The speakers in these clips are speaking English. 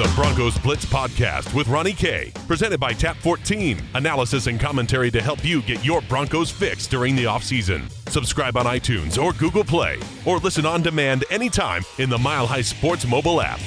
The Broncos Blitz Podcast with Ronnie K. Presented by Tap 14. Analysis and commentary to help you get your Broncos fix during the offseason. Subscribe on iTunes or Google Play, or listen on demand anytime in the Mile High Sports mobile app.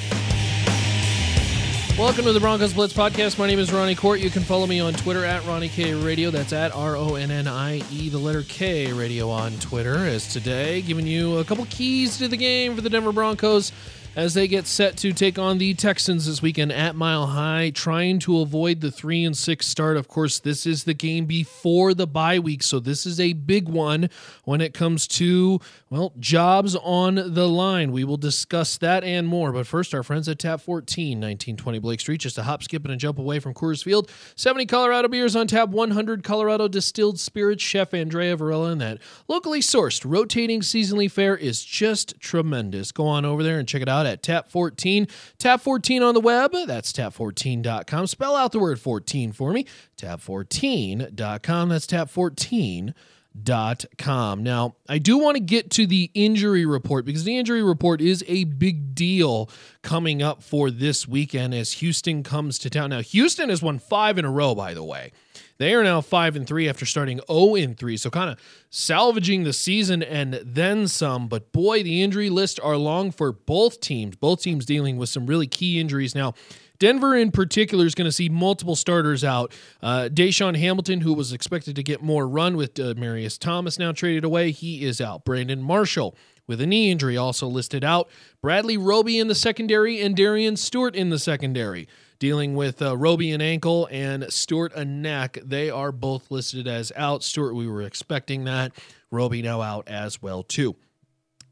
Welcome to the Broncos Blitz podcast. My name is Ronnie Kohrt. You can follow me on Twitter at Ronnie K Radio. That's at R O N N I E, the letter K Radio on Twitter. As today, giving you a couple keys to the game for the Denver Broncos as they get set to take on the Texans this weekend at Mile High, trying to avoid the three and six start. Of course, this is the game before the bye week, so this is a big one when it comes to well jobs on the line. We will discuss that and more. But first, our friends at Tap 14, 1920 Blake Street, just a hop, skip, and a jump away from Coors Field. 70 Colorado beers on tap, 100 Colorado distilled spirits. Chef Andrea Varela, and that locally sourced, rotating seasonally fair is just tremendous. Go on over there and check it out at Tap 14. Tap 14 on the web. That's tap14.com. Spell out the word 14 for me. Tap14.com. That's tap14 dot com. Now, I do want to get to the injury report because the injury report is a big deal coming up for this weekend as Houston comes to town. Now, Houston has won five in a row, by the way. They are now five and three after starting 0 and three, so kind of salvaging the season and then some. But boy, the injury list are long for both teams. Both teams dealing with some really key injuries now. Denver, in particular, is going to see multiple starters out. Uh, DaeSean Hamilton, who was expected to get more run with uh, Marius Thomas, now traded away. He is out. Brandon Marshall, with a knee injury, also listed out. Bradley Roby in the secondary and Darian Stewart in the secondary. Dealing with uh, Roby an ankle and Stewart a neck. They are both listed as out. Stewart, we were expecting that. Roby now out as well, too.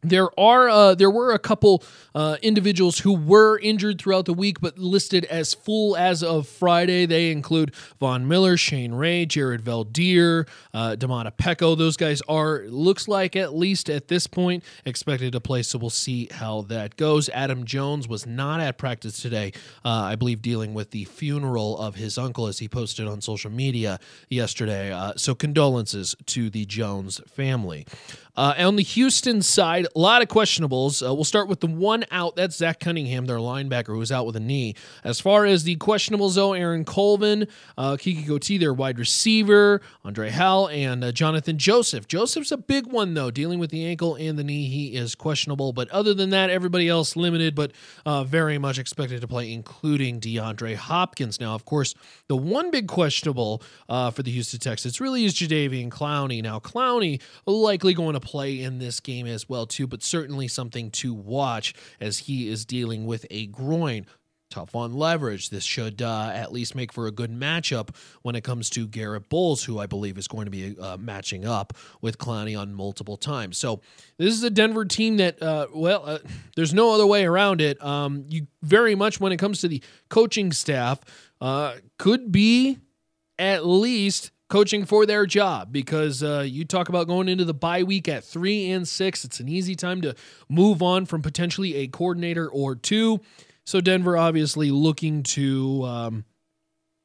There are uh, there were a couple uh, individuals who were injured throughout the week, but listed as full as of Friday. They include Von Miller, Shane Ray, Jared Veldheer, uh, Domata Peko. Those guys are looks like at least at this point expected to play. So we'll see how that goes. Adam Jones was not at practice today. Uh, I believe dealing with the funeral of his uncle, as he posted on social media yesterday. Uh, so condolences to the Jones family. Uh, on the Houston side, a lot of questionables. Uh, we'll start with the one out. That's Zach Cunningham, their linebacker, who was out with a knee. As far as the questionables, though, Aaron Colvin, uh, Keke Coutee, their wide receiver, Andre Hal, and uh, Jonathan Joseph. Joseph's a big one, though, dealing with the ankle and the knee. He is questionable. But other than that, everybody else limited, but uh, very much expected to play, including DeAndre Hopkins. Now, of course, the one big questionable uh, for the Houston Texans really is Jadeveon Clowney. Now, Clowney likely going to play in this game as well too, but certainly something to watch as he is dealing with a groin. Tough on leverage. This should uh, at least make for a good matchup when it comes to Garrett Bolles, who I believe is going to be uh, matching up with Clowney on multiple times. So this is a Denver team that, uh, well, uh, there's no other way around it. Um, you very much, when it comes to the coaching staff, uh, could be at least coaching for their job because uh, you talk about going into the bye week at three and six. It's an easy time to move on from potentially a coordinator or two. So Denver obviously looking to. Um,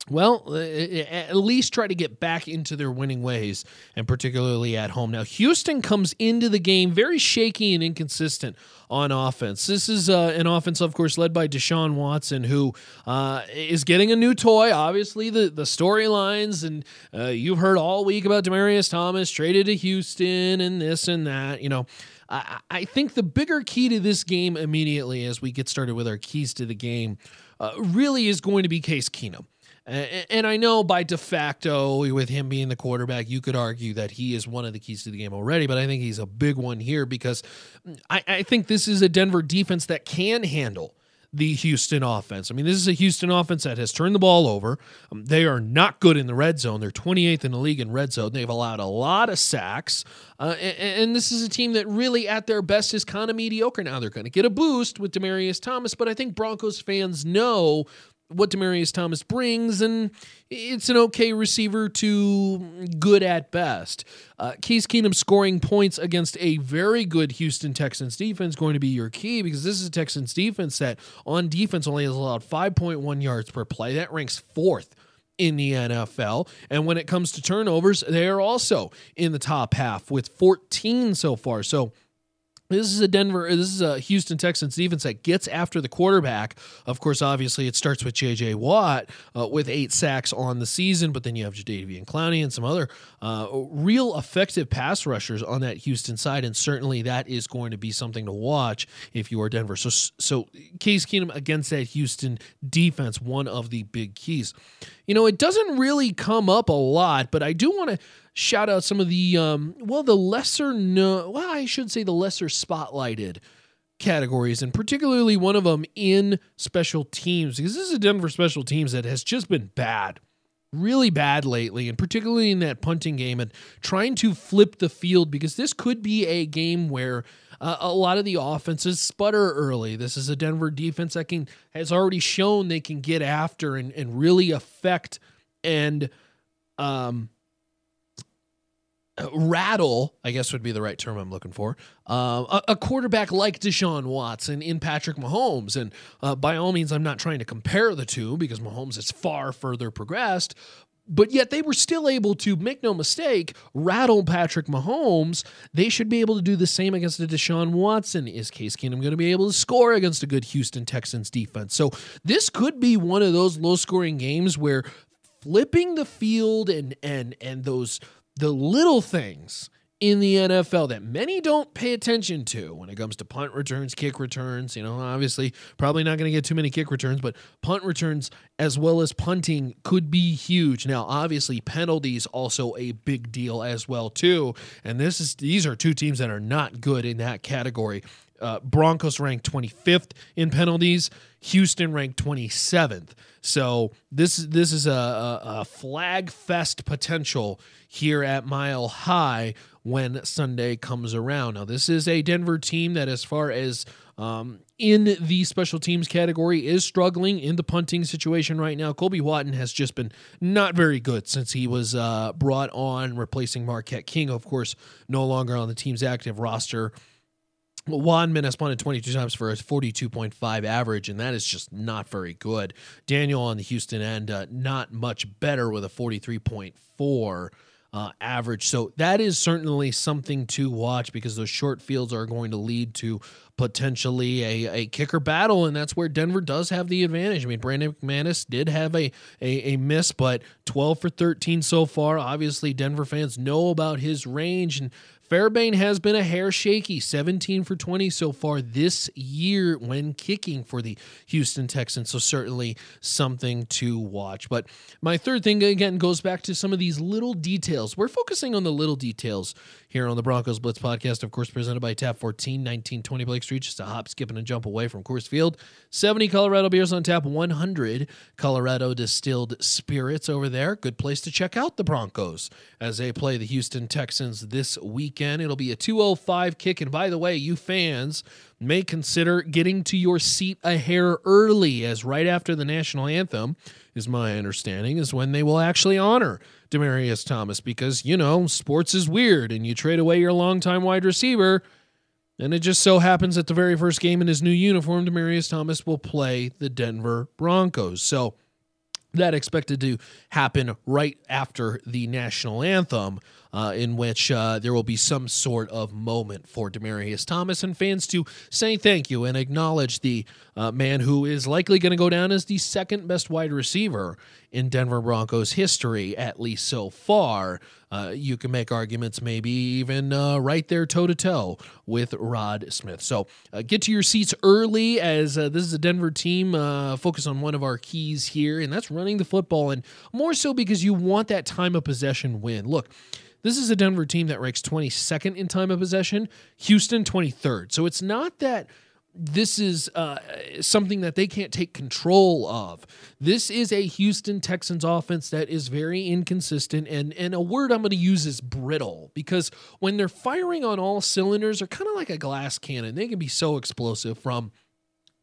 well, at least try to get back into their winning ways, and particularly at home. Now, Houston comes into the game very shaky and inconsistent on offense. This is uh, an offense, of course, led by Deshaun Watson, who uh, is getting a new toy. Obviously, the, the storylines, and uh, you've heard all week about Demaryius Thomas traded to Houston and this and that. You know, I, I think the bigger key to this game immediately as we get started with our keys to the game uh, really is going to be Case Keenum. And I know by de facto, with him being the quarterback, you could argue that he is one of the keys to the game already, but I think he's a big one here because I, I think this is a Denver defense that can handle the Houston offense. I mean, this is a Houston offense that has turned the ball over. Um, they are not good in the red zone. They're 28th in the league in red zone. They've allowed a lot of sacks. Uh, and, and, this is a team that really, at their best, is kind of mediocre. Now they're going to get a boost with Demaryius Thomas, but I think Broncos fans know what Demaryius Thomas brings, and it's an okay receiver to good at best. Uh, Case Keenum scoring points against a very good Houston Texans defense going to be your key because this is a Texans defense that on defense only has allowed 5.1 yards per play. That ranks fourth in the NFL. And when it comes to turnovers, they are also in the top half with 14 so far. So This is a Denver, this is a Houston Texans defense that gets after the quarterback. Of course, obviously, it starts with J.J. Watt uh, with eight sacks on the season, but then you have Jadeveon Clowney and some other uh, real effective pass rushers on that Houston side, and certainly that is going to be something to watch if you are Denver. So, so Case Keenum against that Houston defense, one of the big keys. You know, it doesn't really come up a lot, but I do want to shout out some of the um, well the lesser no well I should say the lesser spotlighted categories and particularly one of them in special teams because this is a Denver special teams that has just been bad really bad lately and particularly in that punting game and trying to flip the field because this could be a game where uh, a lot of the offenses sputter early. This is a Denver defense that can has already shown they can get after and, and really affect and um rattle, I guess would be the right term I'm looking for, uh, a, a, quarterback like Deshaun Watson in Patrick Mahomes. And uh, by all means, I'm not trying to compare the two because Mahomes is far further progressed. But yet they were still able to, make no mistake, rattle Patrick Mahomes. They should be able to do the same against a Deshaun Watson. Is Case Keenum going to be able to score against a good Houston Texans defense? So this could be one of those low scoring games where flipping the field and and and those the little things in the NFL that many don't pay attention to when it comes to punt returns, kick returns. You know, obviously, probably not going to get too many kick returns, but punt returns as well as punting could be huge. Now, obviously, penalties also a big deal as well too. And this is these are two teams that are not good in that category. Uh, Broncos ranked 25th in penalties. Houston ranked 27th. So this this is a, a, a flag fest potential here at Mile High when Sunday comes around. Now, this is a Denver team that, as far as um, in the special teams category, is struggling in the punting situation right now. Colby Wadman has just been not very good since he was uh, brought on, replacing Marquette King, of course, no longer on the team's active roster. Wadman has punted 22 times for a 42.5 average, and that is just not very good. Daniel on the Houston end, uh, not much better with a 43.4 uh, average. So that is certainly something to watch because those short fields are going to lead to potentially a, a kicker battle, and that's where Denver does have the advantage. I mean, Brandon McManus did have a, a, a miss, but 12 for 13 so far. Obviously, Denver fans know about his range and Fairbairn has been a hair shaky, 17 for 20 so far this year when kicking for the Houston Texans. So, certainly something to watch. But my third thing, again, goes back to some of these little details. We're focusing on the little details here on the Broncos Blitz podcast, of course, presented by Tap 14, 1920 Blake Street, just a hop, skip, and a jump away from Coors Field. 70 Colorado beers on tap, 100 Colorado distilled spirits over there. Good place to check out the Broncos as they play the Houston Texans this weekend. It'll be a 205 kick. And by the way, you fans may consider getting to your seat a hair early, as right after the national anthem, is my understanding, is when they will actually honor Demaryius Thomas because, you know, sports is weird and you trade away your longtime wide receiver. And it just so happens that the very first game in his new uniform, Demaryius Thomas will play the Denver Broncos. So that expected to happen right after the national anthem uh, in which uh, there will be some sort of moment for Demaryius Thomas and fans to say thank you and acknowledge the uh, man who is likely going to go down as the second best wide receiver in Denver Broncos history, at least so far. Uh, you can make arguments, maybe even uh, right there toe to toe with Rod Smith. So uh, get to your seats early as this is a Denver team. focus on one of our keys here, and that's running the football, and more so because you want that time of possession win. Look, this is a Denver team that ranks 22nd in time of possession, Houston 23rd. So it's not that this is uh, something that they can't take control of. This is a Houston Texans offense that is very inconsistent, and and a word I'm going to use is brittle because when they're firing on all cylinders, they're kind of like a glass cannon. They can be so explosive from.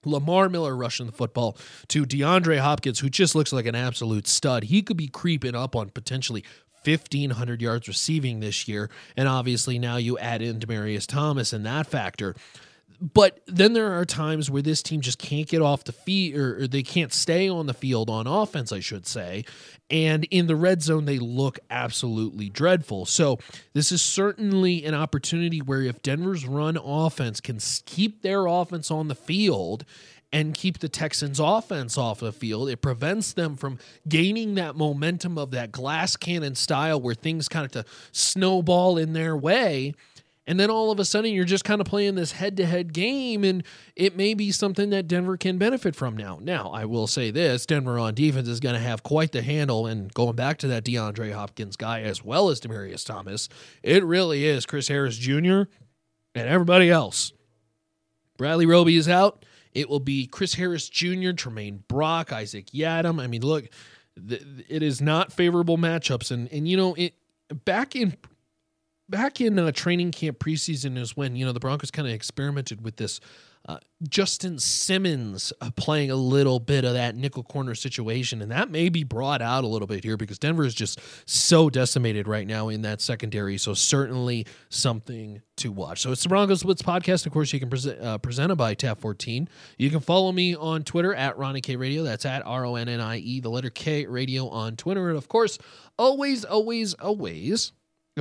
Lamar Miller rushing the football to DeAndre Hopkins, who just looks like an absolute stud. He could be creeping up on potentially 1,500 yards receiving this year. And obviously now you add in Demaryius Thomas and that factor but then there are times where this team just can't get off the feet or, or, they can't stay on the field on offense, I should say. And in the red zone, they look absolutely dreadful. So, this is certainly an opportunity where if Denver's run offense can keep their offense on the field and keep the Texans' offense off the field, it prevents them from gaining that momentum of that glass cannon style where things kind of to snowball in their way and then all of a sudden, you're just kind of playing this head to head game, and it may be something that Denver can benefit from now. Now, I will say this Denver on defense is going to have quite the handle, and going back to that DeAndre Hopkins guy as well as Demaryius Thomas, it really is Chris Harris Jr. and everybody else. Bradley Roby is out. It will be Chris Harris Jr., Tramaine Brock, Isaac Yiadom. I mean, look, it is not favorable matchups. And, and you know, it back in back in uh, training camp preseason is when you know the Broncos kind of experimented with this. Uh, Justin Simmons uh, playing a little bit of that nickel corner situation, and that may be brought out a little bit here because Denver is just so decimated right now in that secondary. So certainly something to watch. So it's the Broncos Blitz podcast. Of course, you can present uh, presented by Tap 14. You can follow me on Twitter at Ronnie K Radio. That's at R O N N I E, the letter K Radio on Twitter, and of course, always, always, always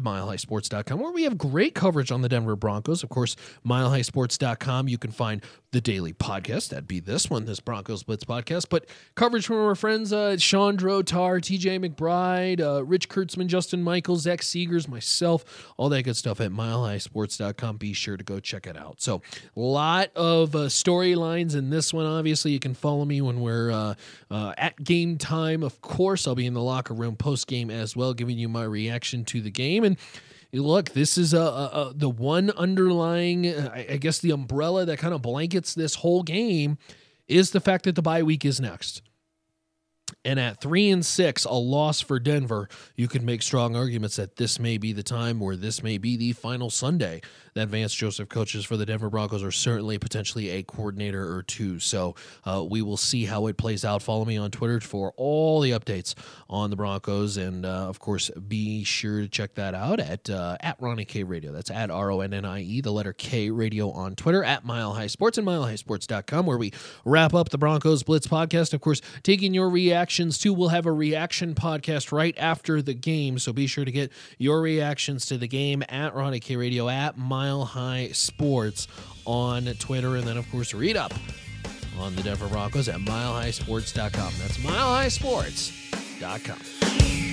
milehighsports.com, where we have great coverage on the Denver Broncos. Of course, milehighsports.com, you can find the daily podcast. That'd be this one, this Broncos Blitz podcast. But coverage from our friends uh, Sean Drotar, TJ McBride, uh, Rich Kurtzman, Justin Michaels, Zach Seegers, myself, all that good stuff at milehighsports.com. Be sure to go check it out. So, a lot of uh, storylines in this one. Obviously, you can follow me when we're uh, uh, at game time. Of course, I'll be in the locker room post game as well, giving you my reaction to the game. And look, this is a, a, a the one underlying, I, I guess, the umbrella that kind of blankets this whole game is the fact that the bye week is next. And at three and six, a loss for Denver, you can make strong arguments that this may be the time or this may be the final Sunday that Vance Joseph coaches for the Denver Broncos, or certainly potentially a coordinator or two. So uh, we will see how it plays out. Follow me on Twitter for all the updates on the Broncos, and uh, of course, be sure to check that out at uh, at Ronnie K Radio. That's at R O N N I E, the letter K Radio on Twitter at Mile High Sports and MileHighSports.com, where we wrap up the Broncos Blitz podcast. Of course, taking your reactions too. We'll have a reaction podcast right after the game, so be sure to get your reactions to the game at Ronnie K Radio at Mile High Sports on Twitter. And then, of course, read up on the Denver Broncos at milehighsports.com. That's milehighsports.com.